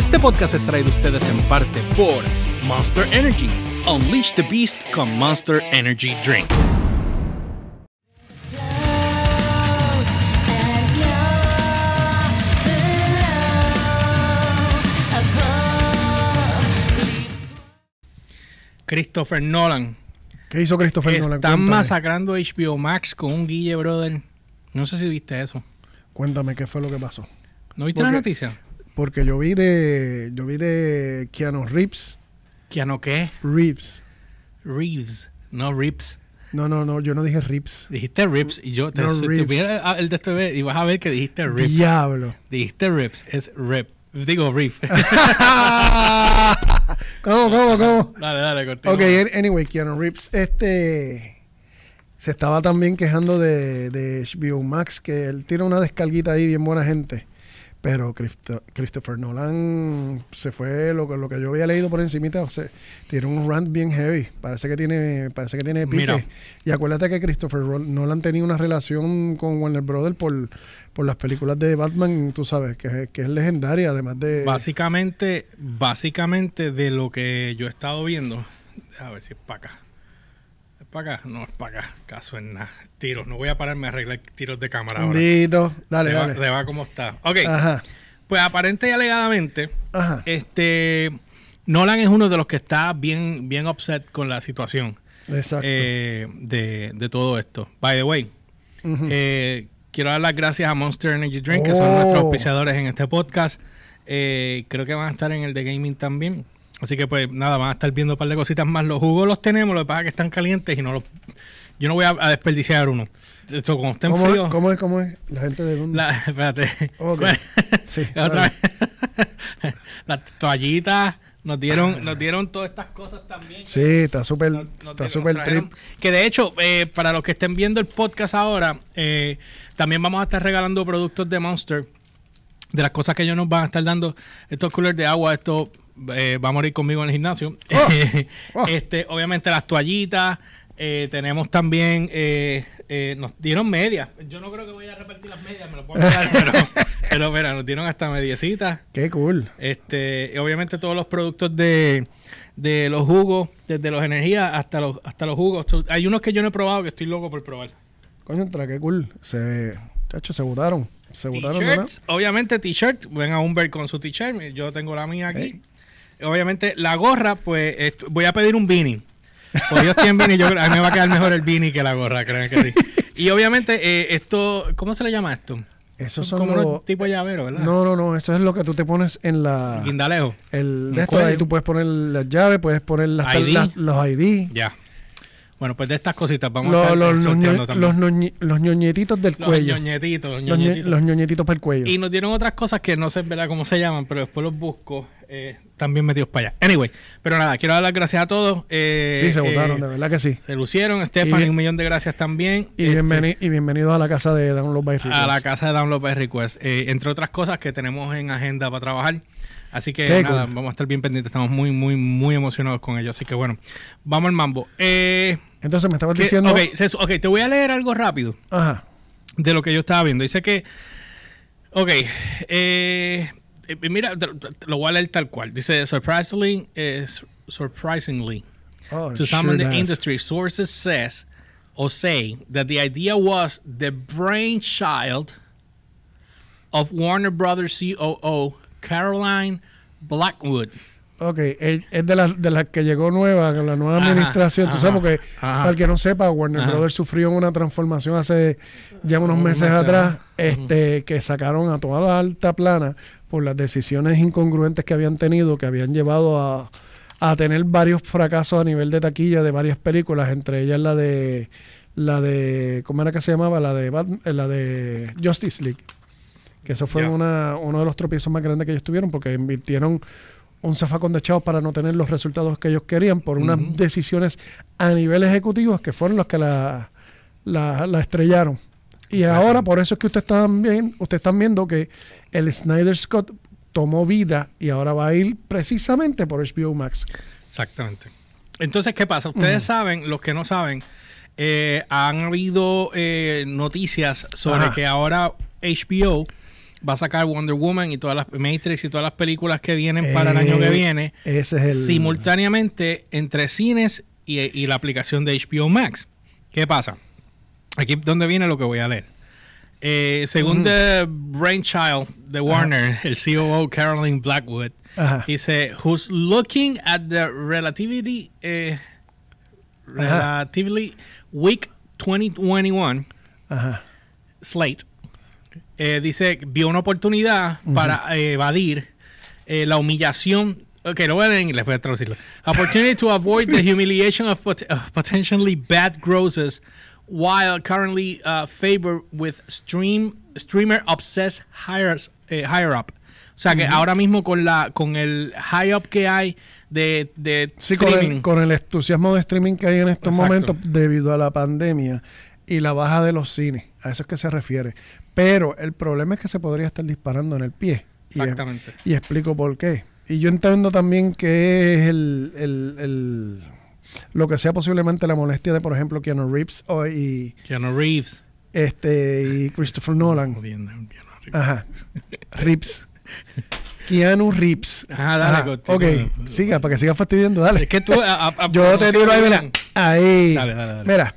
Este podcast es traído a ustedes en parte por Monster Energy. Unleash the Beast con Monster Energy Drink. Christopher Nolan. ¿Qué hizo Christopher Nolan? Están masacrando HBO Max con un Guille, brother. No sé si viste eso. Cuéntame qué fue lo que pasó. ¿No viste la noticia? Porque yo vi de yo vi de Keanu Reeves, ¿Keanu qué? Reeves. Reeves. No, Rips. No, no, no, yo no dije Reeves. Dijiste Rips y yo te No, si Rips. tuviera el de este y vas a ver que dijiste Rips. Diablo. Dijiste Rips, es Rip. Digo Riff. ¿Cómo, cómo, cómo? dale, dale, continúa. Ok, an- anyway, Keanu Reeves, este se estaba también quejando de, de HBO Max, que él tira una descarguita ahí, bien buena gente. Pero Christo- Christopher Nolan se fue, lo, que- lo que yo había leído por encimita, o sea, tiene un rant bien heavy. Parece que tiene, parece que tiene pique. Mira. Y acuérdate que Christopher Nolan tenía una relación con Warner Brothers por, por las películas de Batman, tú sabes, que, que es legendaria, además de... Básicamente, básicamente de lo que yo he estado viendo. A ver si es para acá. ¿Es para acá? No, es para acá. Caso en nada. Tiros. No voy a pararme a arreglar tiros de cámara ahora. Dale, se, dale. Va, se va como está. Ok. Ajá, Pues aparente y alegadamente, ajá. este Nolan es uno de los que está bien, bien upset con la situación Exacto. eh, de, de todo esto. By the way, eh, quiero dar las gracias a Monster Energy Drink, que son Oh. nuestros auspiciadores en este podcast. Eh, creo que van a estar en el de gaming también. Así que pues nada, van a estar viendo un par de cositas más. Los jugos los tenemos, lo que pasa es que están calientes y no los... Yo no voy a, a desperdiciar uno. Esto como estén ¿Cómo, es, fríos... ¿Cómo es? ¿Cómo es? La gente de dónde? La, espérate. Ok. Sí, Otra vez. Las toallitas nos dieron, nos dieron todas estas cosas también. Sí, está súper está súper trip. Que de hecho, eh, para los que estén viendo el podcast ahora, eh, también vamos a estar regalando productos de Monster. De las cosas que ellos nos van a estar dando, estos coolers de agua, esto eh, va a morir conmigo en el gimnasio. Oh. este, obviamente las toallitas, eh, tenemos también, eh, eh, nos dieron medias. Yo no creo que voy a repartir las medias, me lo puedo quedar, pero, pero mira, nos dieron hasta mediecitas. Qué cool. Este, obviamente todos los productos de, de los jugos, desde los energías hasta los, hasta los jugos. Hay unos que yo no he probado que estoy loco por probar. Coño, entra, qué cool. Se, chacho, se votaron. Se. T-shirts, obviamente t-shirt, ven a Humber con su t-shirt, yo tengo la mía aquí. Obviamente la gorra, pues voy a pedir un beanie. Porque ellos tienen beanie, yo a mí me va a quedar mejor el beanie que la gorra, creen que sí. Y obviamente eh, esto, ¿cómo se le llama esto? Esos Son como los- tipo de llavero, ¿verdad? No, no, no. Eso es lo que tú te pones en la. Guindalejo. El, de esto ahí tú puedes poner las llaves, puedes poner las, ID. las- los ID. Ya. Bueno, pues de estas cositas vamos a Los, estar los, eh, los, sorteando ño- también. los, los ñoñetitos del Los cuello. ñoñetitos, los Los, ñe- ñoñetitos. los ñoñetitos para el cuello. Y nos dieron otras cosas que no sé ¿verdad? cómo se llaman, pero después los busco. eh, también metidos para allá. Anyway, pero nada, quiero dar las gracias a todos. eh, sí, se eh, votaron, de verdad que sí. Se lucieron. Stephanie, un millón de gracias también. Y, Este, bienveni- y bienvenidos a la casa de Download by a la Request. casa de Download by Request. eh, entre otras cosas que tenemos en agenda para trabajar. Así que Qué nada, cool. vamos a estar bien pendientes. Estamos muy, muy, muy emocionados con ello. Así que bueno, vamos al mambo. Eh, Entonces me estabas que- diciendo. ok, se- ok, te voy a leer algo rápido. Ajá. de lo que yo estaba viendo. Dice que, ok, eh, eh, mira, lo voy a leer tal cual. Dice, surprisingly, eh, surprisingly, Oh, to some in the does. industry, sources says or say that the idea was the brainchild of Warner Brothers COO Caroline Blackwood. Ok, es, es de las de las que llegó nueva, con la nueva Ajá, administración. Tú ajá, sabes, porque ajá. para el que no sepa, Warner. Brothers sufrió una transformación hace ya unos meses atrás, este, que sacaron a toda la alta plana por las decisiones incongruentes que habían tenido, que habían llevado a, a tener varios fracasos a nivel de taquilla de varias películas, entre ellas la de la de ¿cómo era que se llamaba? La de Bat- eh, la de Justice League. Que eso fue una, uno de los tropiezos más grandes que ellos tuvieron porque invirtieron un zafacón de chavos para no tener los resultados que ellos querían por unas decisiones a nivel ejecutivo que fueron los que la, la, la estrellaron. Y ahora por eso es que ustedes están, bien, ustedes están viendo que el Snyder Scott tomó vida y ahora va a ir precisamente por HBO Max. Exactamente. Entonces, ¿qué pasa? Ustedes saben, los que no saben, eh, han habido eh, noticias sobre Ajá. que ahora HBO va a sacar Wonder Woman y todas las Matrix y todas las películas que vienen para el año que Eh, viene Ese es el. simultáneamente entre cines y, y la aplicación de HBO Max. ¿Qué pasa? Aquí es donde viene lo que voy a leer. Eh, según. The Brainchild de Warner, el COO Caroline Blackwood, Ajá. dice, who's looking at the relativity, eh, relatively weak 2021 Ajá. slate, eh, dice, vio una oportunidad para eh, evadir eh, la humillación. Ok, lo voy a leer en inglés, voy a traducirlo. Opportunity to avoid the humiliation of, pot- of potentially bad grosses while currently uh, favored with stream streamer obsessed higher, eh, higher up. O sea que ahora mismo con la con el high up que hay de, de Sí, con streaming. el, con el entusiasmo de streaming que hay en estos Exacto. momentos debido a la pandemia y la baja de los cines. A eso es que se refiere. Pero el problema es que se podría estar disparando en el pie. Exactamente. y explico por qué. Y yo entiendo también que es el, el- el- lo que sea posiblemente la molestia de, por ejemplo, Keanu Reeves o- y, Keanu Reeves. este, y Christopher Nolan. Ajá. Reeves. Keanu Reeves. Ajá, dale, Ajá. Ok, siga, para que siga fastidiando, dale. Es que tú. a- a- Yo te tiro ahí, mira. Ahí. Dale, dale, dale. Mira,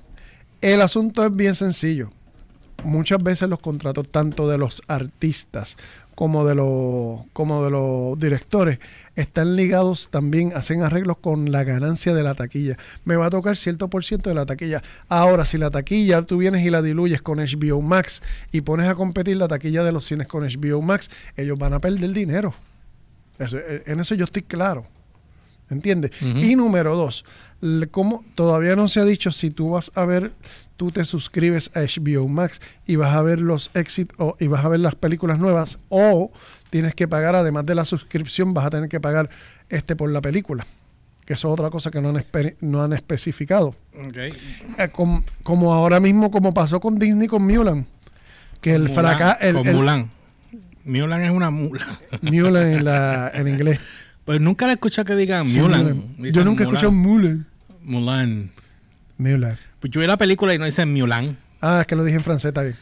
el asunto es bien sencillo. Muchas veces los contratos, tanto de los artistas como de los, como de los directores, están ligados también, hacen arreglos con la ganancia de la taquilla. Me va a tocar cierto por ciento de la taquilla. Ahora, si la taquilla tú vienes y la diluyes con HBO Max y pones a competir la taquilla de los cines con HBO Max, ellos van a perder dinero. Eso- eh, en eso yo estoy claro. ¿Entiendes? Y número dos, como todavía no se ha dicho si tú vas a ver, tú te suscribes a HBO Max y vas a ver los éxitos o- y vas a ver las películas nuevas o tienes que pagar, además de la suscripción, vas a tener que pagar este por la película. Que eso es otra cosa que no han, espe- no han especificado. Ok. Eh, com- como ahora mismo, como pasó con Disney con Mulan. Que el fracaso. El, con el- Mulan. Mulan es una mula. Mulan en, la, en inglés. Pues nunca le escuché que digan Sí, Mulan. Yo nunca he escuchado Mulan. Mulan. Mulan. Pues yo vi la película y no dicen Mulan. Ah, es que lo dije en francés, está bien.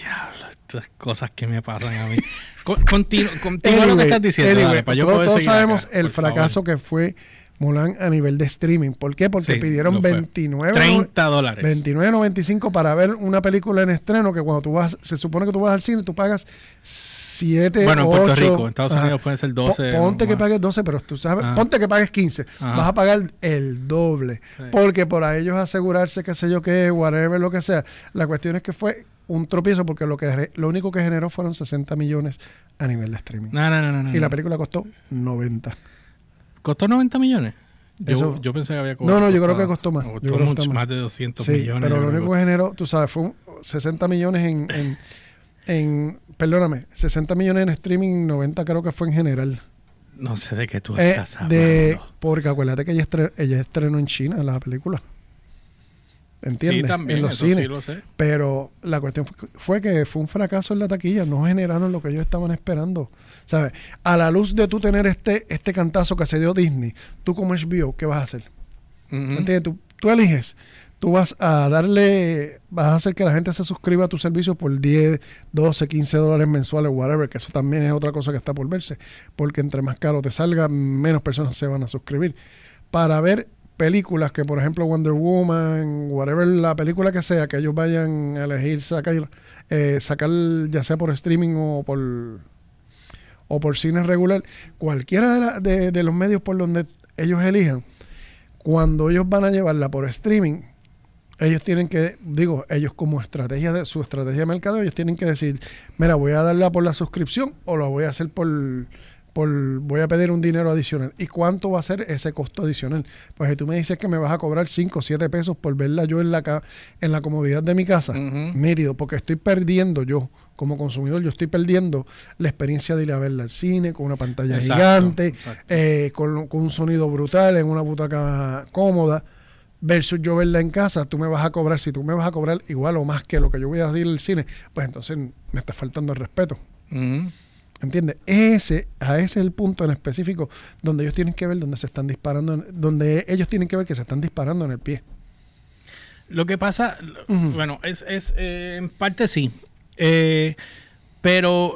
Diablo, estas cosas que me pasan a mí. Continúa lo que Anyway, estás diciendo. anyway, dale, para yo todos, todos sabemos acá, el por favor. fracaso que fue Mulan a nivel de streaming. ¿Por qué? Porque Sí, pidieron lo fue. 29 30 dólares. 29.95 para ver una película en estreno que cuando tú vas, se supone que tú vas al cine, tú pagas 7 Bueno, en Puerto 8, Rico, en Estados ajá. Unidos pueden ser 12 Po- Ponte que pagues 12, pero tú sabes, Ajá. ponte que pagues 15. Ajá. Vas a pagar el doble. Sí. Porque por a ellos asegurarse, qué sé yo qué, whatever, lo que sea. La cuestión es que fue un tropiezo porque lo, que, lo único que generó fueron 60 millones a nivel de streaming. No, no, no, no. Y la película costó 90. ¿Costó 90 millones? Yo, Eso- yo pensé que había No, no, yo creo que costó más. Costó mucho más. más de 200 Sí, millones. pero lo único que generó, tú sabes, fue un 60 millones en, en, en- perdóname, 60 millones en streaming, 90 creo que fue en general. No sé de qué tú Eh, estás hablando. de, porque acuérdate que ella, estre- ella estrenó en China la película. ¿Entiendes? Sí, también, en los eso cines. sí lo sé. Pero la cuestión fue, fue que fue un fracaso en la taquilla, no generaron lo que ellos estaban esperando. ¿Sabes? A la luz de tú tener este, este cantazo que se dio Disney, tú como HBO, ¿qué vas a hacer? Ujú. ¿Entiendes? Tú, tú eliges. Tú vas a darle, vas a hacer que la gente se suscriba a tu servicio por 10, 12, 15 dólares mensuales, whatever, que eso también es otra cosa que está por verse. Porque entre más caro te salga, menos personas se van a suscribir. Para ver películas que, por ejemplo, Wonder Woman, whatever la película que sea, que ellos vayan a elegir sacar, eh, sacar ya sea por streaming o por o por cine regular, cualquiera de, de- de los medios por donde ellos elijan, cuando ellos van a llevarla por streaming, ellos tienen que, digo, ellos como estrategia de su estrategia de mercado, ellos tienen que decir, mira, voy a darla por la suscripción o lo voy a hacer por, por voy a pedir un dinero adicional. ¿Y cuánto va a ser ese costo adicional? Pues si tú me dices que me vas a cobrar 5 o 7 pesos por verla yo en la, ca- en la comodidad de mi casa, nítido, porque estoy perdiendo yo, como consumidor, yo estoy perdiendo la experiencia de ir a verla al cine con una pantalla Exacto, gigante, exacto. eh, con, con un sonido brutal, en una butaca cómoda, versus yo verla en casa, tú me vas a cobrar, si tú me vas a cobrar igual o más que lo que yo voy a ir al cine, pues entonces me está faltando el respeto. ¿Entiendes? Ese, a ese es el punto en específico donde ellos tienen que ver donde se están disparando, en- donde ellos tienen que ver que se están disparando en el pie. Lo que pasa, bueno, es, es eh, en parte sí. Eh, pero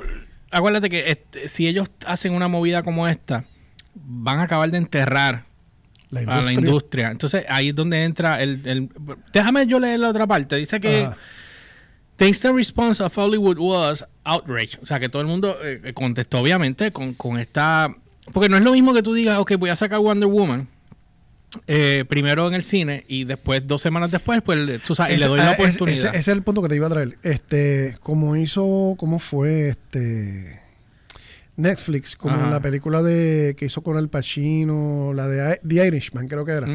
acuérdate que este, si ellos hacen una movida como esta, van a acabar de enterrar La a la industria. Entonces ahí es donde entra el, el- Déjame yo leer la otra parte. Dice que Ajá. the instant response of Hollywood was outrage. O sea, que todo el mundo eh, contestó obviamente con, con esta... Porque no es lo mismo que tú digas, ok, voy a sacar Wonder Woman. eh, primero en el cine y después, dos semanas después, pues tú sabes, y le doy ah, la ese- oportunidad. Ese, ese es el punto que te iba a traer. Este, como hizo, cómo fue este Netflix, como Ajá. la película de que hizo con el Pacino, la de The Irishman, creo que era.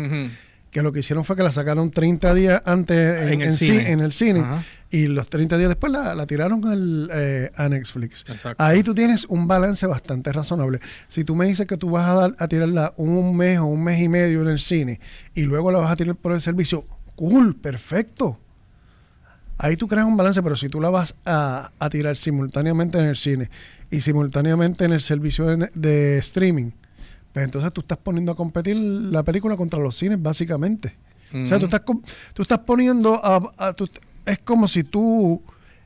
Que lo que hicieron fue que la sacaron 30 días antes en, En el en cine. ci- en el cine. Ajá. Y los 30 días después la, la tiraron al, eh, a Netflix. Exacto. Ahí tú tienes un balance bastante razonable. Si tú me dices que tú vas a, dar, a tirarla un mes o un mes y medio en el cine y luego la vas a tirar por el servicio, cool, perfecto. Ahí tú creas un balance, pero si tú la vas a, a tirar simultáneamente en el cine y simultáneamente en el servicio de, de streaming, pues entonces tú estás poniendo a competir la película contra los cines, básicamente. O sea, tú estás, tú estás poniendo a... a- tú- es como si tú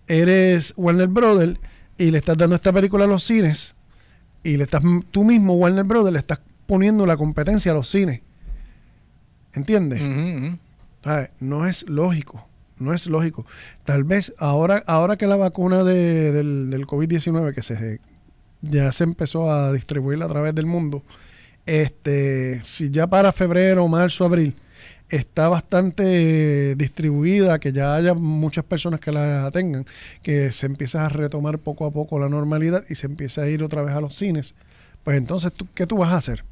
eres Warner Brothers y le estás dando esta película a los cines y le estás tú mismo, Warner Brothers, le estás poniendo la competencia a los cines. ¿Entiendes? No es lógico. No es lógico. Tal vez ahora, ahora que la vacuna de- del, del COVID-19 que se ya se empezó a distribuir a través del mundo, este, si ya para febrero, marzo, abril está bastante distribuida, que ya haya muchas personas que la tengan, que se empieza a retomar poco a poco la normalidad y se empieza a ir otra vez a los cines, pues entonces, ¿tú, ¿qué tú vas a hacer?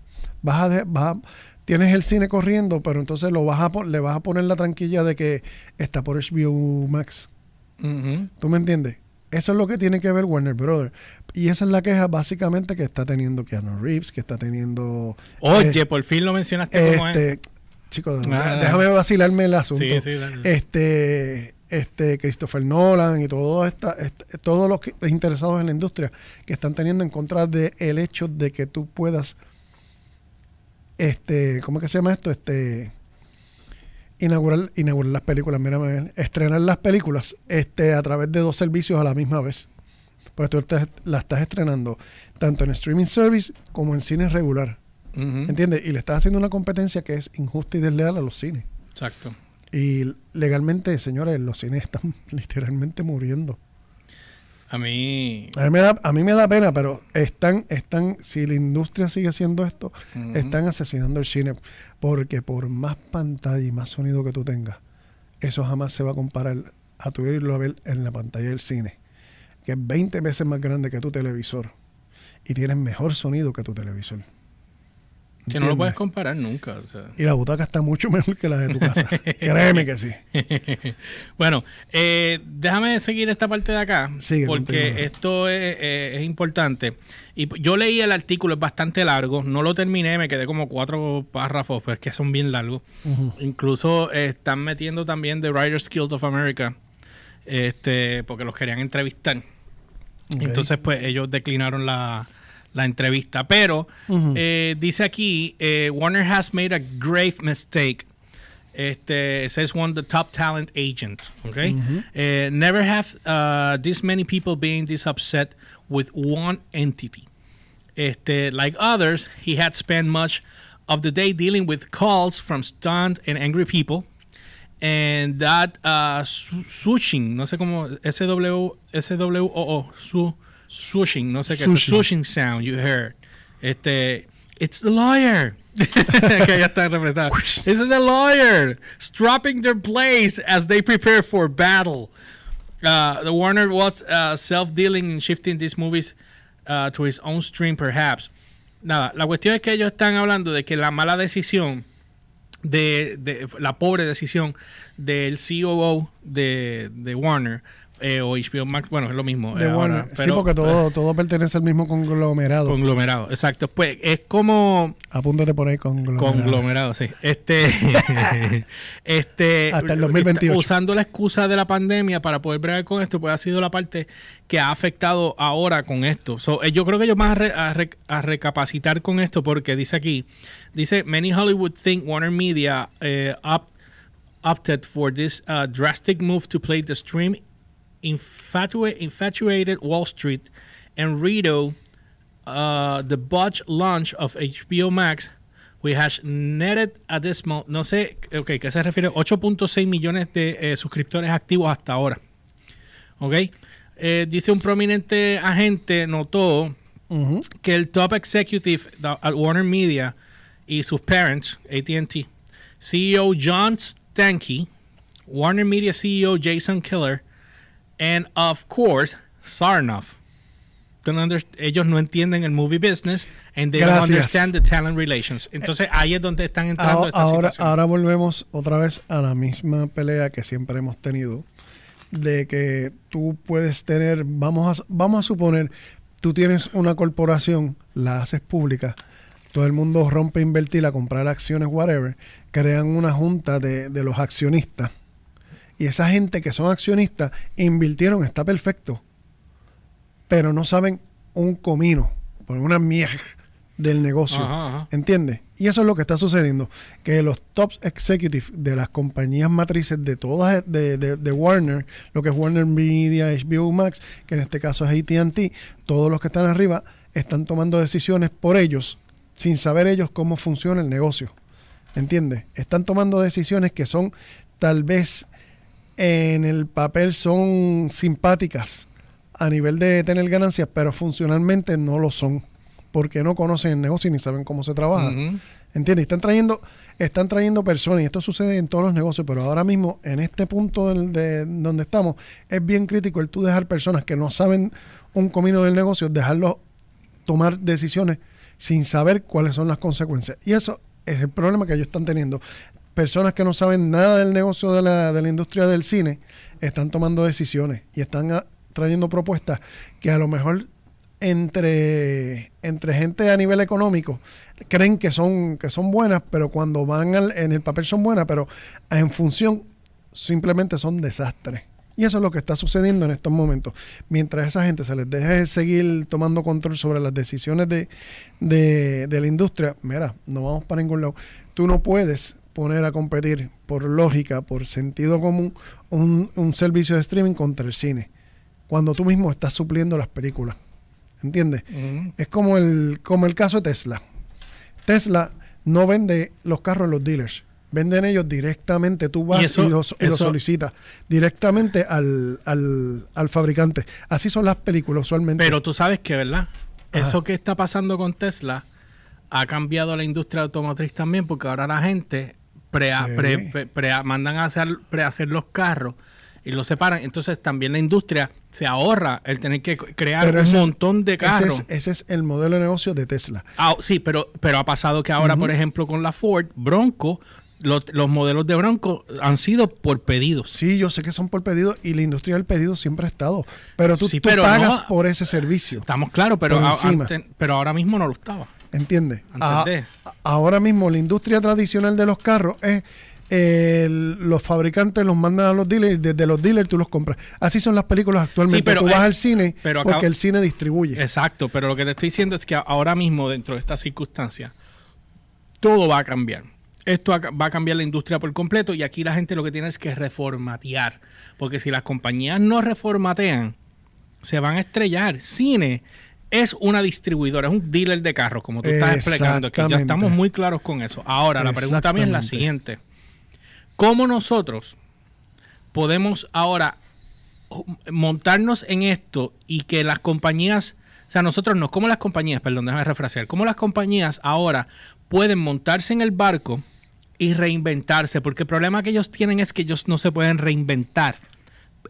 Vas a, vas a- tienes el cine corriendo, pero entonces lo vas a, le vas a poner la tranquilla de que está por HBO Max. ¿Tú me entiendes? Eso es lo que tiene que ver Warner Brothers. Y esa es la queja básicamente que está teniendo Keanu Reeves, que está teniendo... Oye, eh, por fin lo mencionaste como es. este, chicos, Ah, déjame vacilarme el asunto. Sí, sí, dale. Este, este Christopher Nolan y todo esta, este- todos los, que- los interesados en la industria que están teniendo en contra del el hecho de que tú puedas, este, ¿cómo es que se llama esto? Este, inaugurar, inaugurar las películas, mira, Miguel, estrenar las películas, este, a través de dos servicios a la misma vez. Porque tú estás- la estás estrenando tanto en streaming service como en cine regular. Ujú. ¿Entiendes? Y le estás haciendo una competencia que es injusta y desleal a los cines. Exacto. Y legalmente, señores, los cines están literalmente muriendo. A mí. A mí me da, a mí me da pena, pero están, están, si la industria sigue haciendo esto, están asesinando el cine. Porque por más pantalla y más sonido que tú tengas, eso jamás se va a comparar a tu irlo a ver en la pantalla del cine, que es 20 veces más grande que tu televisor. Y tienes mejor sonido que tu televisor. Que no lo puedes comparar nunca. o sea. Y la butaca está mucho mejor que la de tu casa. Créeme que sí. bueno, eh, déjame seguir esta parte de acá, Sigue, porque continúa. esto es, eh, es importante. Y yo leí el artículo, es bastante largo, no lo terminé, me quedé como cuatro párrafos, pero es que son bien largos. Incluso eh, están metiendo también The Writers Guild of America, este, porque los querían entrevistar. Entonces, pues ellos declinaron la, la entrevista. Pero Ujú. eh, dice aquí, eh, Warner has made a grave mistake. Este, says one the top talent agent. Okay. Eh, never have uh, this many people been this upset with one entity. Este, like others, he had spent much of the day dealing with calls from stunned and angry people. And that uh, swooshing, no sé cómo, SW, SWOO, su, swooshing, no sé qué, Swooshing. swooshing sound you heard. Este, it's the lawyer. que ya está representado. This is the lawyer strapping their blades as they prepare for battle. Uh, the Warner was uh, self-dealing in shifting these movies uh, to his own stream, perhaps. Nada, la cuestión es que ellos están hablando de que la mala decisión de, de la pobre decisión del COO de, de Warner eh, o HBO Max, bueno, es lo mismo. De eh, ahora, sí, porque todo, todo pertenece al mismo conglomerado. Conglomerado, exacto. Pues es como Apúntate por ahí, conglomerado. Conglomerado, sí. Este, este, Hasta el 2028. Usando la excusa de la pandemia para poder bregar con esto, pues ha sido la parte que ha afectado ahora con esto. So, eh, yo creo que ellos van a, re- a re- a recapacitar con esto porque dice aquí, dice, many Hollywood think Warner Media eh, opt- opted for this uh, drastic move to play the stream Infatua- Infatuated Wall Street and Rito, uh, the botched launch of HBO Max, we has netted a dismal, no sé, ok, ¿qué se refiere? 8.6 millones de eh, suscriptores activos hasta ahora. Ok. Eh, dice un prominente agente, notó que el top executive at Warner Media y sus parents, AT&T, CEO John Stankey, Warner Media CEO Jason Killer, and of course Sarnoff. Don't ellos no entienden el movie business and they don't Gracias. understand the talent relations. Entonces ahí es donde están entrando Ahora, estas ahora, volvemos otra vez a la misma pelea que siempre hemos tenido. De que tú puedes tener, vamos a, vamos a suponer, tú tienes una corporación, la haces pública, todo el mundo rompe a invertir, a comprar acciones, whatever, crean una junta de, de los accionistas. Y esa gente que son accionistas invirtieron, está perfecto, pero no saben un comino, por una mierda del negocio. Ajá, ajá. ¿Entiendes? Y eso es lo que está sucediendo. Que los top executives de las compañías matrices de todas, de, de- de Warner, lo que es Warner Media, HBO Max, que en este caso es ATT, todos los que están arriba están tomando decisiones por ellos, sin saber ellos cómo funciona el negocio. ¿Entiendes? Están tomando decisiones que son tal vez en el papel son simpáticas a nivel de tener ganancias, pero funcionalmente no lo son, porque no conocen el negocio y ni saben cómo se trabaja. Ujú. ¿Entiendes? Están trayendo, están trayendo personas, y esto sucede en todos los negocios, pero ahora mismo, en este punto del- de donde estamos, es bien crítico el tú dejar personas que no saben un comino del negocio, dejarlos tomar decisiones sin saber cuáles son las consecuencias. Y eso es el problema que ellos están teniendo. Personas que no saben nada del negocio de la, de la industria del cine están tomando decisiones y están ah, trayendo propuestas que a lo mejor entre, entre gente a nivel económico creen que son, que son buenas, pero cuando van al- en el papel son buenas, pero en función simplemente son desastres. Y eso es lo que está sucediendo en estos momentos. Mientras esa gente se les deje seguir tomando control sobre las decisiones de, de, de la industria, mira, no vamos para ningún lado. Tú no puedes poner a competir por lógica, por sentido común, un, un servicio de streaming contra el cine, cuando tú mismo estás supliendo las películas. ¿Entiendes? Es como el, como el caso de Tesla. Tesla no vende los carros en los dealers. Venden ellos directamente. Tú vas y, eso- los, y los solicitas directamente al, al, al fabricante. Así son las películas usualmente. Pero tú sabes que, ¿verdad? Ajá. Eso que está pasando con Tesla ha cambiado la industria automotriz también, porque ahora la gente prea- Sí. pre- pre- pre- mandan a hacer, prehacer los carros y los separan. Entonces también la industria se ahorra el tener que crear Pero un montón de ese, carros. es, ese es el modelo de negocio de Tesla. Ah, sí, pero, pero ha pasado que ahora, por ejemplo, con la Ford, Bronco, los, los modelos de Bronco han sido por pedidos. Sí, yo sé que son por pedido y la industria del pedido siempre ha estado. Pero tú, Sí, tú pero pagas no- por ese servicio. Estamos claros, pero, a- antes- pero ahora mismo no lo estaba. ¿Entiendes? Ah, ahora mismo la industria tradicional de los carros es eh, los fabricantes los mandan a los dealers y desde los dealers tú los compras. Así son las películas actualmente. Sí, pero, tú vas eh, al cine pero porque el cine distribuye. Exacto, pero lo que te estoy diciendo es que ahora mismo, dentro de estas circunstancias, todo va a cambiar. Esto va a cambiar la industria por completo y aquí la gente lo que tiene es que reformatear. Porque si las compañías no reformatean, se van a estrellar. Cine es una distribuidora, es un dealer de carros, como tú estás explicando. Que ya estamos muy claros con eso. Ahora, la pregunta mía es la siguiente. ¿Cómo nosotros podemos ahora montarnos en esto y que las compañías, o sea, nosotros no, como las compañías, perdón, déjame refrasear, como las compañías ahora pueden montarse en el barco y reinventarse, porque el problema que ellos tienen es que ellos no se pueden reinventar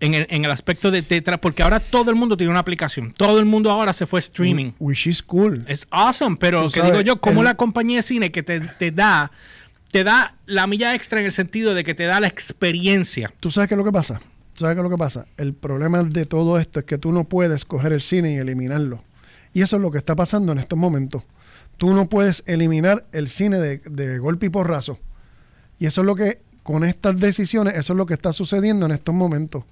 en el, en el aspecto de Tetra, porque ahora todo el mundo tiene una aplicación, todo el mundo ahora se fue streaming. Which is cool. Es awesome, pero que sabes, digo yo, como el- la compañía de cine que te, te da, te da la milla extra en el sentido de que te da la experiencia. ¿Tú sabes qué es lo que pasa? ¿Tú ¿Sabes qué es lo que pasa? El problema de todo esto es que tú no puedes coger el cine y eliminarlo. Y eso es lo que está pasando en estos momentos. Tú no puedes eliminar el cine de, de golpe y porrazo. Y eso es lo que, con estas decisiones, eso es lo que está sucediendo en estos momentos.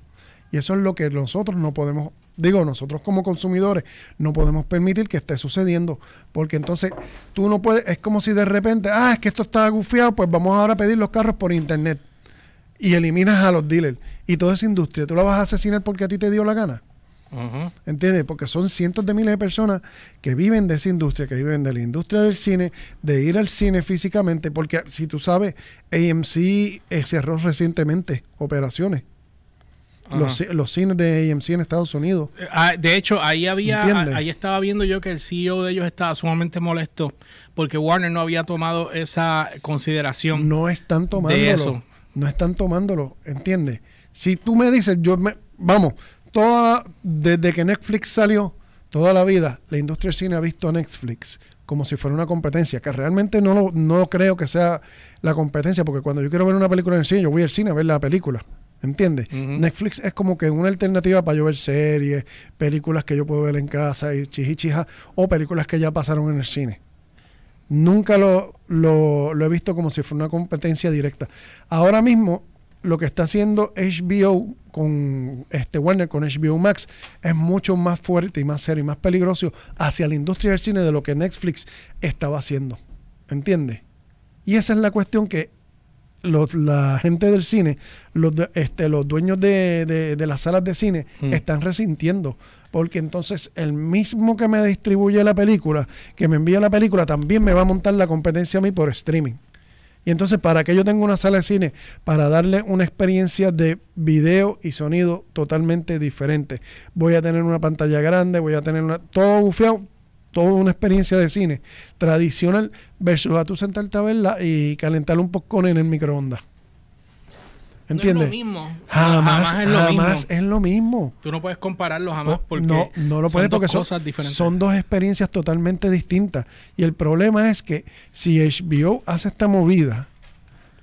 Y eso es lo que nosotros no podemos, digo, nosotros como consumidores no podemos permitir que esté sucediendo. Porque entonces tú no puedes, es como si de repente, ah, es que esto está gufiado, pues vamos ahora a pedir los carros por internet. y eliminas a los dealers. Y toda esa industria, tú la vas a asesinar porque a ti te dio la gana. Ujú. ¿Entiendes? Porque son cientos de miles de personas que viven de esa industria, que viven de la industria del cine, de ir al cine físicamente, porque si tú sabes, AMC eh, cerró recientemente operaciones. Los, los cines de AMC en Estados Unidos. Eh, ah, de hecho, ahí había, ah, ahí estaba viendo yo que el CEO de ellos estaba sumamente molesto porque Warner no había tomado esa consideración. No están tomándolo. eso. No están tomándolo, ¿entiendes? Si tú me dices, yo me, vamos, toda desde que Netflix salió, toda la vida, la industria del cine ha visto a Netflix como si fuera una competencia, que realmente no, lo- no creo que sea la competencia, porque cuando yo quiero ver una película en el cine, yo voy al cine a ver la película. ¿Entiendes? Netflix es como que una alternativa para yo ver series, películas que yo puedo ver en casa y chijichija, o películas que ya pasaron en el cine. Nunca lo, lo, lo he visto como si fuera una competencia directa. Ahora mismo, lo que está haciendo HBO con este Warner, con HBO Max, es mucho más fuerte y más serio y más peligroso hacia la industria del cine de lo que Netflix estaba haciendo. ¿Entiendes? Y esa es la cuestión que los- la gente del cine, los, este, los dueños de, de- de las salas de cine, Mm. están resintiendo. Porque entonces el mismo que me distribuye la película, que me envía la película, también me va a montar la competencia a mí por streaming. Y entonces, ¿para que yo tenga una sala de cine? Para darle una experiencia de video y sonido totalmente diferente. Voy a tener una pantalla grande, voy a tener una, todo bufeado, toda una experiencia de cine tradicional versus a tú sentarte a verla y calentar un popcorn en el microondas. ¿Entiendes? No es lo mismo. Jamás, es lo jamás mismo. es lo mismo. Tú no puedes compararlo jamás porque no, no lo puedes son dos porque son, cosas diferentes. son dos experiencias totalmente distintas. Y el problema es que si HBO hace esta movida,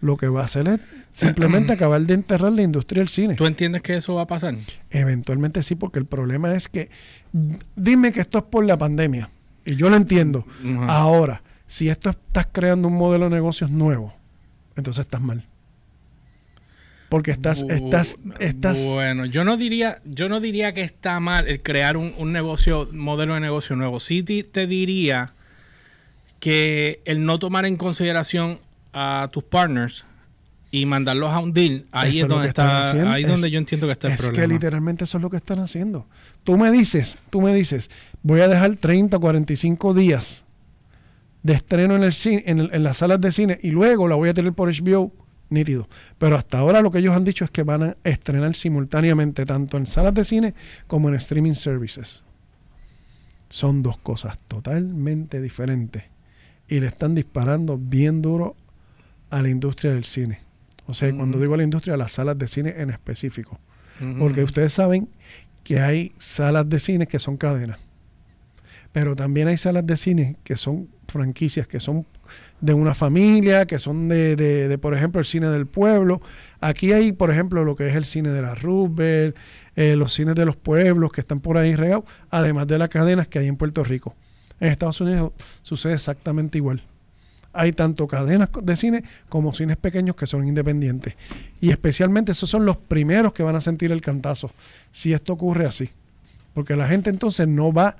lo que va a hacer es simplemente acabar de enterrar la industria del cine. ¿Tú entiendes que eso va a pasar? Eventualmente sí, porque el problema es que dime que esto es por la pandemia. Y yo lo entiendo. Ahora, si esto estás creando un modelo de negocios nuevo, entonces estás mal. Porque estás, Bu- estás, estás. Bueno, yo no diría, yo no diría que está mal el crear un, un negocio, modelo de negocio nuevo. Sí te diría que el no tomar en consideración a tus partners y mandarlos a un deal, ahí Eso es donde está, ahí es donde yo entiendo que está el es que problema. literalmente eso es lo que están haciendo. Tú me dices, tú me dices, voy a dejar 30 o 45 días de estreno en el cine, en, el- en las salas de cine y luego la voy a tener por HBO nítido. Pero hasta ahora lo que ellos han dicho es que van a estrenar simultáneamente tanto en salas de cine como en streaming services. Son dos cosas totalmente diferentes y le están disparando bien duro a la industria del cine. O sea, cuando digo la industria, las salas de cine en específico. Porque ustedes saben que hay salas de cine que son cadenas. Pero también hay salas de cine que son franquicias, que son de una familia, que son de, de- de, por ejemplo, el cine del pueblo. Aquí hay, por ejemplo, lo que es el cine de la Roosevelt, eh, los cines de los pueblos que están por ahí regados, además de las cadenas que hay en Puerto Rico. En Estados Unidos sucede exactamente igual. Hay tanto cadenas de cine como cines pequeños que son independientes. Y especialmente esos son los primeros que van a sentir el cantazo si esto ocurre así. Porque la gente entonces no va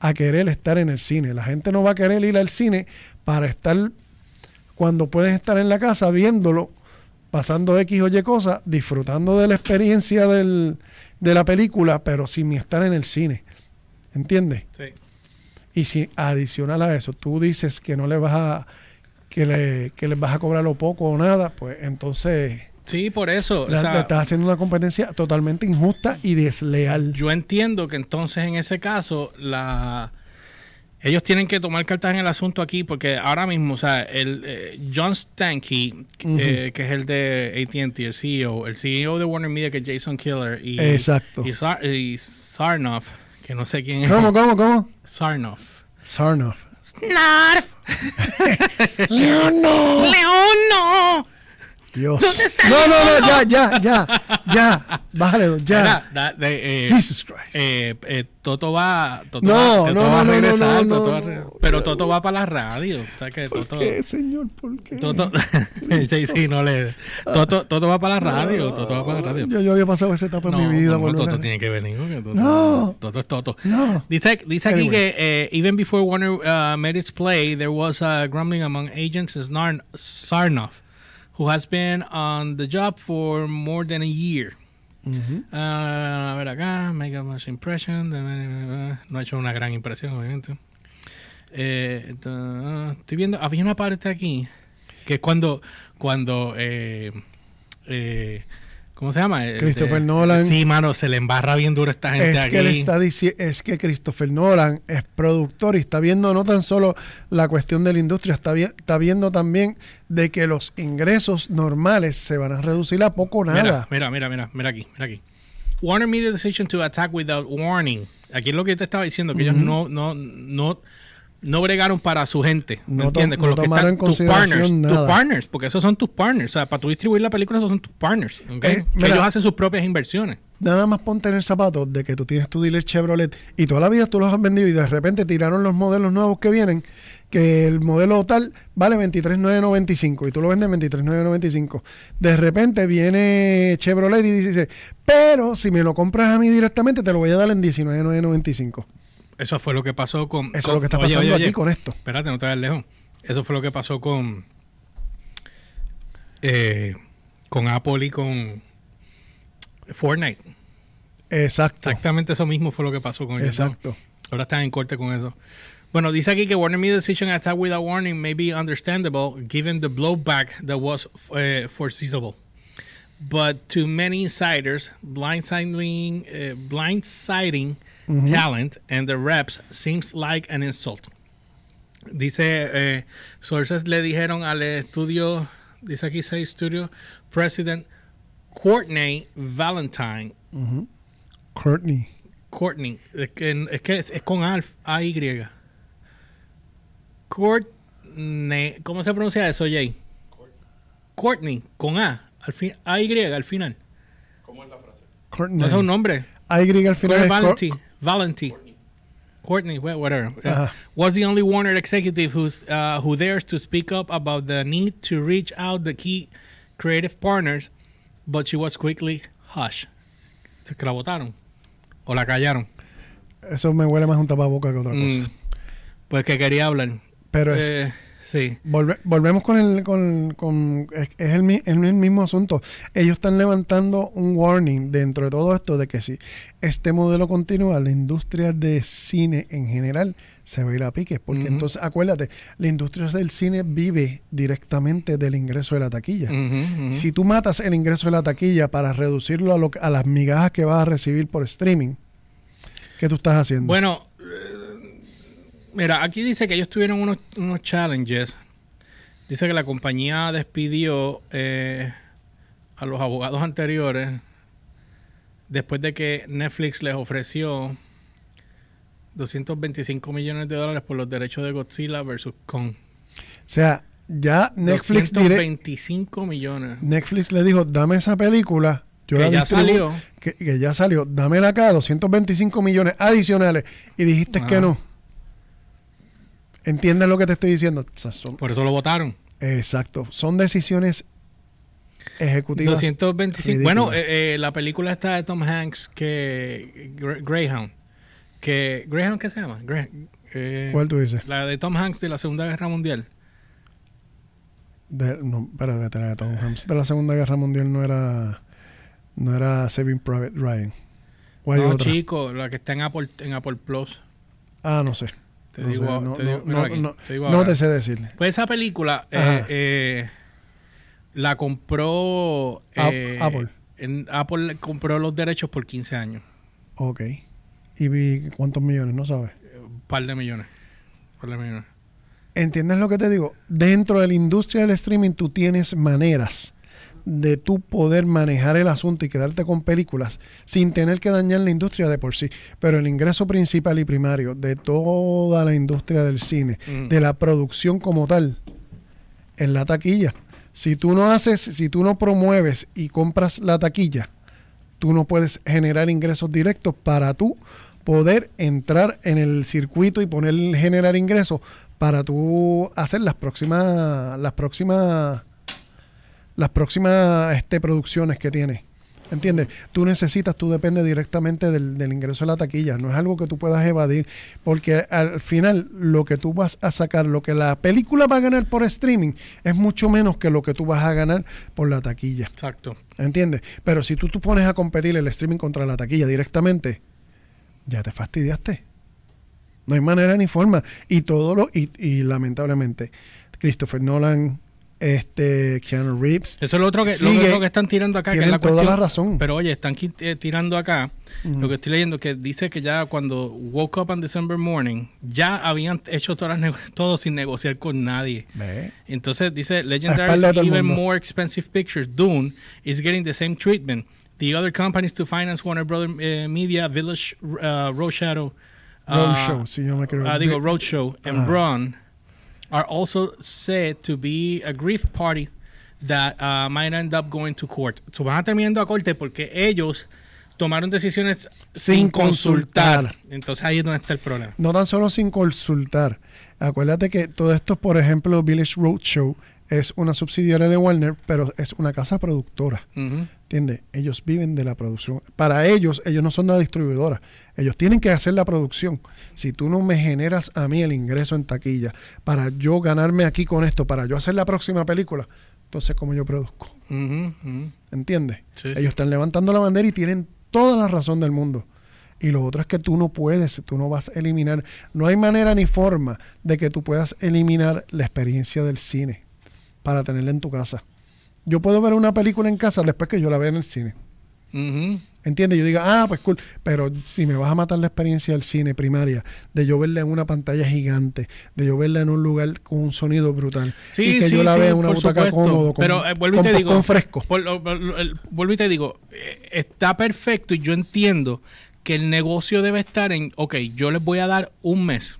a querer estar en el cine. La gente no va a querer ir al cine para estar cuando pueden estar en la casa viéndolo, pasando X o Y cosas, disfrutando de la experiencia del- de la película, pero sin estar en el cine. ¿Entiendes? Sí. Y si adicional a eso tú dices que no le vas a que le que les vas a cobrar lo poco o nada, pues entonces Sí, por eso. o sea, estás haciendo una competencia totalmente injusta y desleal. yo entiendo que entonces en ese caso la ellos tienen que tomar cartas en el asunto aquí porque ahora mismo, o sea, el eh, John Stankey, eh, que es el de AT&T, el CEO, el CEO de Warner Media que es Jason Killer y Exacto. y, Sar- y Sarnoff, que no sé quién es. ¿Cómo, cómo, cómo? Sarnoff. Sarnoff. Snarf. León, no. León no. Dios. No, no, no, ya, ya, ya, ya. Bájale, ya. Da- de, eh, Jesus Christ. eh, eh, Toto va, Toto No, va, Toto no, va a no, regresar, no, Toto va a no. re- pero Toto va para la radio, o sea que ¿Por Toto, qué, señor? ¿Por qué? Toto, sí, sí, no le, Toto, Toto va para la radio, Toto va para la radio. Yo, yo había pasado esa etapa No, en mi vida. no, Toto tiene que venir, Toto, No. Toto es Toto. No. Dice, dice aquí Anyway. que eh, even before Warner uh, made its play, there was a grumbling among agents as Narn, Sarnoff, who has been on the job for more than a year. Ujú. Ah, a ver acá, make a much impression. No ha hecho una gran impresión, obviamente. Eh, esto- estoy viendo, había una parte aquí que cuando, cuando, eh, eh, ¿cómo se llama? Christopher Nolan. Sí, mano, se le embarra bien duro a esta gente Es aquí. que, él está es que Christopher Nolan es productor y está viendo no tan solo la cuestión de la industria, está, vi- está viendo también de que los ingresos normales se van a reducir a poco o nada. Mira, mira, mira, mira, aquí, mira aquí. Warner made the decision to attack without warning. Aquí es lo que yo te estaba diciendo, que ellos Ujú. no, no, no, no bregaron para su gente. ¿Me No entiendes? Con no los que tomaron están tus partners. Tus partners, porque esos son tus partners. O sea, para tú distribuir la película, esos son tus partners. ¿ok? Eh, mira. ellos hacen sus propias inversiones. Nada más ponte en el zapato de que tú tienes tu dealer Chevrolet y toda la vida tú los has vendido y de repente tiraron los modelos nuevos que vienen, que el modelo tal vale 23,995 y tú lo vendes 23,995. De repente viene Chevrolet y dice, pero si me lo compras a mí directamente te lo voy a dar en 19,995. Eso fue lo que pasó con. Eso con- es lo que está pasando oye, oye, aquí con esto. Espérate, no te vayas lejos. Eso fue lo que pasó con. eh, con Apple y con Fortnite. Exacto. Exactamente eso mismo fue lo que pasó con ellos. Exacto. Ahora están en corte con eso. Bueno, dice aquí que Warner Media decision attack without warning may be understandable given the blowback that was uh, foreseeable. But to many insiders, blindsiding, uh, blindsiding Ujú. talent and the reps seems like an insult. Dice, eh, sources le dijeron al estudio, dice aquí say studio, president Courtney Valentine. Courtney. Courtney, es que es, que es, es con Alf, A-Y. Courtney, ¿cómo se pronuncia eso, Jay? Courtney, con A, al fin, A-Y al final. Courtney. No es un nombre. AY al final. es Cor- Valenti. Courtney, whatever. Uh, Ajá. was the only Warner executive who's, uh, who dares to speak up about the need to reach out the key creative partners, but she was quickly hushed. Se que la votaron. O la callaron. Eso me huele más un tapaboca que otra cosa. Mm, pues que quería hablar. Pero es, Eh, sí. Volve- volvemos con el con, con- es, es el, es el mismo asunto. Ellos están levantando un warning dentro de todo esto de que si este modelo continúa, la industria de cine en general se va a ir a pique. Porque entonces, acuérdate, la industria del cine vive directamente del ingreso de la taquilla. Si tú matas el ingreso de la taquilla para reducirlo a, lo, a las migajas que vas a recibir por streaming, ¿qué tú estás haciendo? Bueno, mira, aquí dice que ellos tuvieron unos, unos challenges. Dice que la compañía despidió eh, a los abogados anteriores después de que Netflix les ofreció 225 millones de dólares por los derechos de Godzilla versus Kong. o sea, ya Netflix, dire- 225 millones. Netflix le dijo, dame esa película. Yo Que la ya salió. Que, que ya salió. Dámela acá, 225 millones adicionales. Y dijiste que Ah. no. ¿Entiendes lo que te estoy diciendo? O sea, son- Por eso lo votaron. exacto. Son decisiones ejecutivas. 225. ridículas. Bueno, eh, eh, la película está de Tom Hanks que Gre- Greyhound. Que Greyhound qué se llama? Eh, ¿Cuál tú dices? La de Tom Hanks de la Segunda Guerra Mundial. De, no, espérate, de Tom Hanks de la Segunda Guerra Mundial no era no era Saving Private Ryan. ¿O hay no, otra? chico, la que está en Apple en Apple Plus. Ah, no sé. Te No digo, sé, no, te digo- no, mira no, aquí, no, te digo no ahora. te sé decir. Pues esa película eh, eh, la compró eh, Apple. En, Apple compró los derechos por 15 años. Ok. ¿Y vi cuántos millones? No sabes. Un par de millones. Un par de millones. ¿Entiendes lo que te digo? Dentro de la industria del streaming tú tienes maneras de tú poder manejar el asunto y quedarte con películas sin tener que dañar la industria de por sí. Pero el ingreso principal y primario de toda la industria del cine, Mm. de la producción como tal, es la taquilla. Si tú no haces, si tú no promueves y compras la taquilla, tú no puedes generar ingresos directos para tú poder entrar en el circuito y poner generar ingresos para tú hacer las próximas las próximas las próximas este, producciones que tienes ¿Entiendes? Tú necesitas, tú dependes directamente del, del ingreso de la taquilla. No es algo que tú puedas evadir. Porque al final, lo que tú vas a sacar, lo que la película va a ganar por streaming, es mucho menos que lo que tú vas a ganar por la taquilla. Exacto. ¿Entiendes? Pero si tú, tú pones a competir el streaming contra la taquilla directamente, ya te fastidiaste. No hay manera ni forma. Y todo lo, y, y lamentablemente, Christopher Nolan, este Keanu Reeves. Eso es lo otro que, lo otro que están tirando acá, que es tienen la toda cuestión. la razón. Pero oye, están eh, tirando acá, lo que estoy leyendo, que dice que ya cuando woke up on December morning, ya habían hecho todas las todo sin negociar con nadie. Ve. Entonces dice A Legendary espalda de todo el even mundo. more expensive pictures. Dune is getting the same treatment. The other companies to finance Warner Brother eh, Media, Village uh, Roadshadow, uh, Roadshow, si yo me quiero ah, digo Roadshow and. Braun are also said to be a grief party that uh, might end up going to court. So van a terminar a corte porque ellos tomaron decisiones sin, Sin consultar. consultar. Entonces ahí es donde está el problema. No tan solo sin consultar. Acuérdate que todo esto, por ejemplo, Village Roadshow es una subsidiaria de Warner, pero es una casa productora. ¿Entiendes? Ellos viven de la producción. Para ellos, ellos no son la distribuidora. Ellos tienen que hacer la producción. Si tú no me generas a mí el ingreso en taquilla para yo ganarme aquí con esto, para yo hacer la próxima película, entonces, ¿cómo yo produzco? Ujú. ¿Entiendes? Sí, sí. Ellos están levantando la bandera y tienen toda la razón del mundo. Y lo otro es que tú no puedes, tú no vas a eliminar, no hay manera ni forma de que tú puedas eliminar la experiencia del cine para tenerla en tu casa. Yo puedo ver una película en casa después que yo la vea en el cine. Ujú. ¿Entiendes? Yo digo, ah, pues cool. Pero si me vas a matar la experiencia del cine primaria, de yo verla en una pantalla gigante, de yo verla en un lugar con un sonido brutal, Sí, y que sí, yo la sí, vea en una butaca supuesto. cómodo, con, Pero eh, vuelvo y con te digo, fresco. por por vuelvo y te digo, eh, está perfecto y yo entiendo que el negocio debe estar en, ok, yo les voy a dar un mes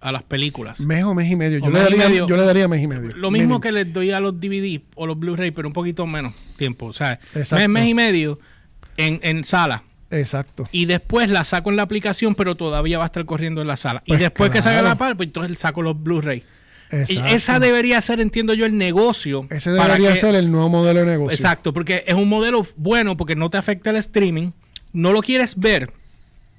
a las películas. Mes o mes y medio. Yo, le mes daría, medio. yo le daría mes y medio. Lo mismo que les doy a los DVD o los Blu-ray, pero un poquito menos tiempo. O sea, Exacto. mes, mes y medio en, en sala. Exacto. Y después la saco en la aplicación, pero todavía va a estar corriendo en la sala. Pues y después que salga la par, pues entonces saco los Blu-ray. Exacto. esa debería ser, entiendo yo, el negocio. Ese para debería que- ser el nuevo modelo de negocio. Exacto, porque es un modelo bueno porque no te afecta el streaming. No lo quieres ver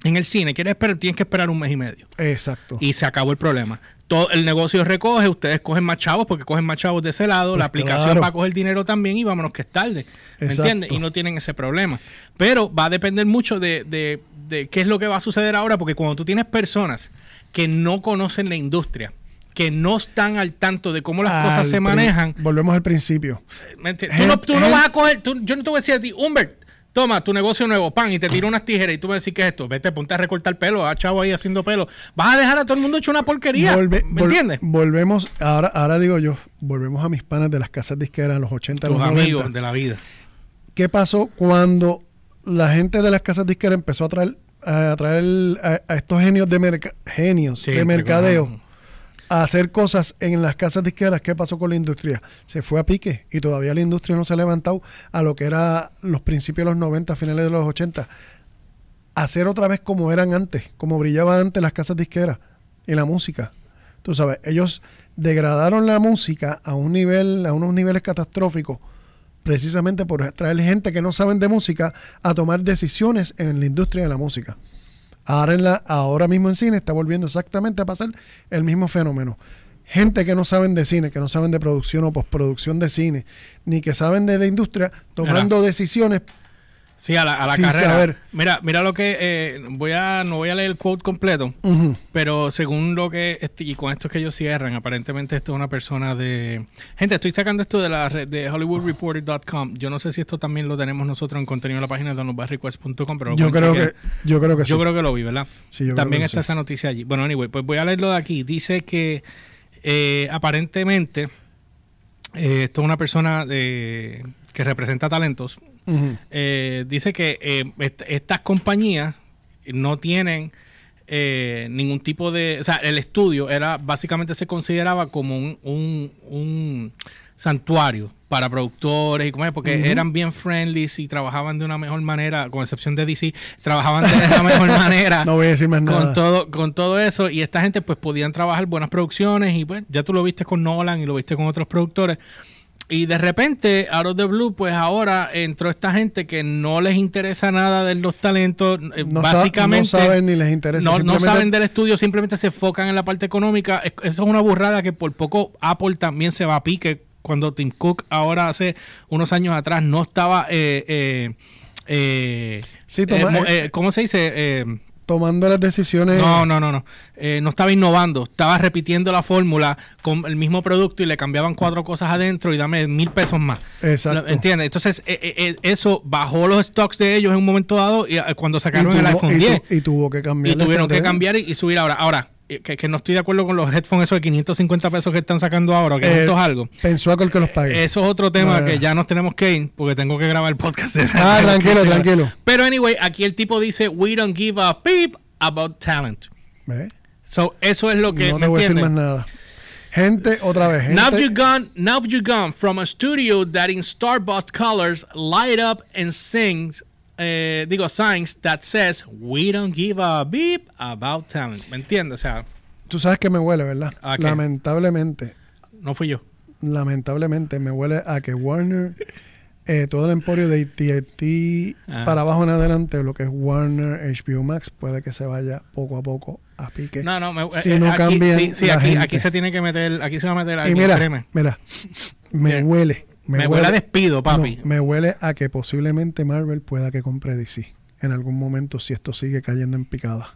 en el cine, quieres esperar, tienes que esperar un mes y medio. Exacto. Y se acabó el problema. Todo el negocio recoge, ustedes cogen más chavos porque cogen más chavos de ese lado, Pues la aplicación claro. va a coger dinero también y vámonos que es tarde. ¿Me entiendes? Y no tienen ese problema. Pero va a depender mucho de, de- de qué es lo que va a suceder ahora, porque cuando tú tienes personas que no conocen la industria, que no están al tanto de cómo las cosas se manejan, Volvemos al principio. Tú, no, tú no vas a coger, tú- yo no te voy a decir a ti, Humbert, toma tu negocio nuevo, pan, y te tiro unas tijeras y tú me decís, ¿qué es esto? Vete, ponte a recortar pelo, a chavo ahí haciendo pelo. Vas a dejar a todo el mundo hecho una porquería. Volve- ¿Me vol- entiendes? Volvemos, ahora, ahora digo yo, volvemos a mis panas de las casas disqueras los 80, Tus los amigos 90. de la vida. ¿Qué pasó cuando la gente de las casas disqueras empezó a traer a traer a, a estos genios de merca- genios Sí, de mercadeo. Hacer cosas en las casas disqueras? ¿Qué pasó con la industria? Se fue a pique y todavía la industria no se ha levantado a lo que era los principios de los 90, finales de los 80. Hacer otra vez como eran antes, como brillaban antes las casas disqueras y la música. Tú sabes, ellos degradaron la música a un nivel, a unos niveles catastróficos, precisamente por traer gente que no saben de música a tomar decisiones en la industria de la música. Ahora, en la, ahora mismo en cine está volviendo exactamente a pasar el mismo fenómeno. Gente que no saben de cine, que no saben de producción o postproducción de cine, ni que saben de la industria, tomando decisiones. Sí, a la, a la carrera. saber. Mira, mira lo que eh, voy a, no voy a leer el quote completo, pero según lo que este- y con esto es que ellos cierran, aparentemente esto es una persona de gente. Estoy sacando esto de la red de HollywoodReporter.com. Yo no sé si esto también lo tenemos nosotros en contenido en la página de downloadbyrequest.com, pero lo Yo creo que, yo creo que yo sí. creo que lo vi, ¿verdad? Sí, yo creo También que está sí. esa noticia allí. Bueno, anyway, pues voy a leerlo de aquí. Dice que eh, aparentemente eh, esto es una persona de- que representa talentos. Eh, dice que eh, est- estas compañías no tienen eh, ningún tipo de... O sea, el estudio era básicamente se consideraba como un, un- un santuario para productores y como es, porque eran bien friendly y trabajaban de una mejor manera, con excepción de DC, trabajaban de la mejor manera No voy a decir más nada. con todo con todo eso y esta gente pues podían trabajar buenas producciones y pues ya tú lo viste con Nolan y lo viste con otros productores y de repente, out of the blue, pues ahora entró esta gente que no les interesa nada de los talentos. eh, sa- básicamente. no saben ni les interesa. No, no saben del estudio, simplemente se enfocan en la parte económica. Es- Eso es una burrada que por poco Apple también se va a pique cuando Tim Cook ahora hace unos años atrás no estaba... Eh, eh, eh, Sí, eh, eh, ¿Cómo se dice? Tomando las decisiones. no, no, no, no. Eh, no estaba innovando, estaba repitiendo la fórmula con el mismo producto y le cambiaban cuatro cosas adentro y dame mil pesos más. Exacto. ¿Entiendes? Entonces, eh, eh, eso bajó los stocks de ellos en un momento dado y, cuando Y sacaron el iPhone y tu- 10. y tuvo que cambiar. Y tuvieron que cambiar y, y subir ahora. Ahora, que, que no estoy de acuerdo con los headphones esos de 550 pesos que están sacando ahora, que Eh, esto es algo. Pensó a que los pague. Eso es otro tema Ah. que ya nos tenemos que ir porque tengo que grabar el podcast. de- Ah, tranquilo, tranquilo. Pero anyway, aquí el tipo dice, we don't give a peep about talent. ¿Ves? So, eso es lo que... no ¿me te voy a decir más nada. Gente, otra vez. Gente, Now you've gone, now you've gone from a studio that in starburst colors light up and sings, eh, digo, signs that says, we don't give a beep about talent. ¿Me entiendes? O sea, tú sabes que me huele, ¿verdad? ¿A qué? Lamentablemente, no fui yo. lamentablemente me huele a que Warner, eh, todo el emporio de AT&T para abajo en adelante, lo que es Warner, HBO Max, puede que se vaya poco a poco a pique. No, no, me, Si eh, no aquí, cambian sí, sí, la aquí, gente. aquí se tiene que meter, aquí se va a meter y mira, mira, me huele. Me, huele a despido, papi. No, me huele a que posiblemente Marvel pueda que compre DC en algún momento si esto sigue cayendo en picada.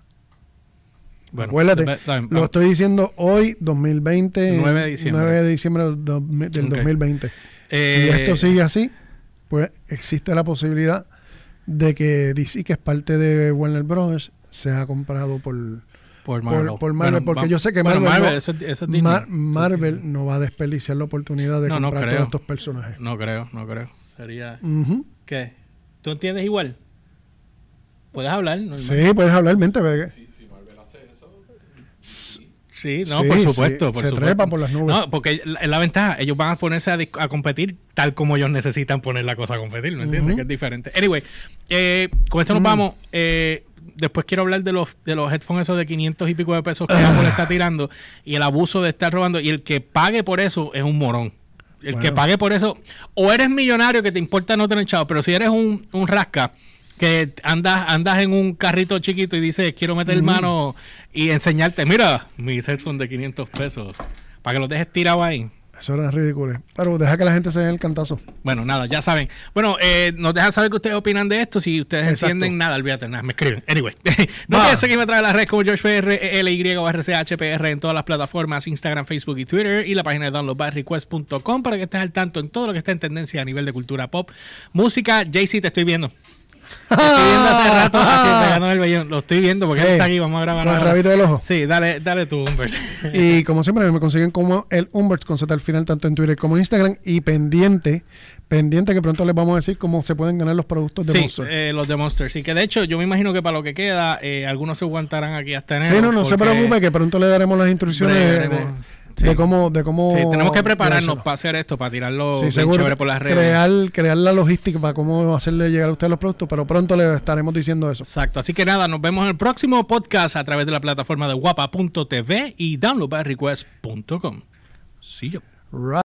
Bueno, Acuérdate, Lo estoy diciendo hoy, 2020. 9 de diciembre. 9 de diciembre del dos mil- del Ok. 2020. si Eh, esto sigue así, pues existe la posibilidad de que DC, que es parte de Warner Bros., sea comprado por, por Marvel. por Marvel. Bueno, porque va- yo sé que bueno, Marvel, no, eso, es- eso es. Mar- Marvel no va a desperdiciar la oportunidad de No, no comprar creo. todos estos personajes. No creo, no creo. Sería... Ujú. ¿Qué? ¿Tú entiendes igual? ¿Puedes hablar? Sí, puedes hablar, mente. ve- Sí, no, Sí, por sí, supuesto. por se supuesto. trepa por las nubes. No, porque la, la ventaja, ellos van a ponerse a, competir tal como ellos necesitan poner la cosa a competir, ¿me entiendes? Que es diferente. Anyway, eh, con esto nos Mm. vamos. Eh, después quiero hablar de los de los headphones esos de 500 y pico de pesos que. Apple está tirando y el abuso de estar robando. Y el que pague por eso es un morón. El que pague por eso, o eres millonario que te importa no tener chavo, pero si eres un, un rasca que andas andas en un carrito chiquito y dices quiero meter Mm. mano y enseñarte, mira, mis headphones de 500 pesos, para que los dejes tirados ahí. Eso era ridículo. Pero deja que la gente se dé el cantazo. Bueno, nada, ya saben. Bueno, eh, nos dejan saber qué ustedes opinan de esto. Si ustedes Exacto. entienden, nada, olvídate, nada, me escriben. Anyway, no Va. olviden seguirme a través de las redes como GeorgePR, LY o RCHPR en todas las plataformas, Instagram, Facebook y Twitter, y la página de downloadbyrequest.com para que estés al tanto en todo lo que está en tendencia a nivel de cultura pop. Música, JC, te estoy viendo. Estoy viendo hace rato así, pegándome el vellón. Lo estoy viendo porque él Eh, está aquí, vamos a grabar Con el rabito del ojo. Sí, dale, dale tú, Humbert. Y como siempre, me consiguen como el Humbert con Z al final, tanto en Twitter como en Instagram. Y pendiente, pendiente que pronto les vamos a decir cómo se pueden ganar los productos de Sí, Monster. eh, los de Monster. Sí, que de hecho yo me imagino que para lo que queda, eh, algunos se aguantarán aquí hasta enero. Sí, no, no se preocupe que pronto le daremos las instrucciones Bregaremos. de- Sí. de cómo, de cómo. Sí, tenemos que prepararnos para hacer esto, para tirarlo Sí, seguro. chévere por las redes. Crear, crear la logística para cómo hacerle llegar a ustedes los productos, pero pronto le estaremos diciendo eso. Exacto. Así que nada, nos vemos en el próximo podcast a través de la plataforma de guapa.tv y downloadbyrequest.com. Sí, yo. Right.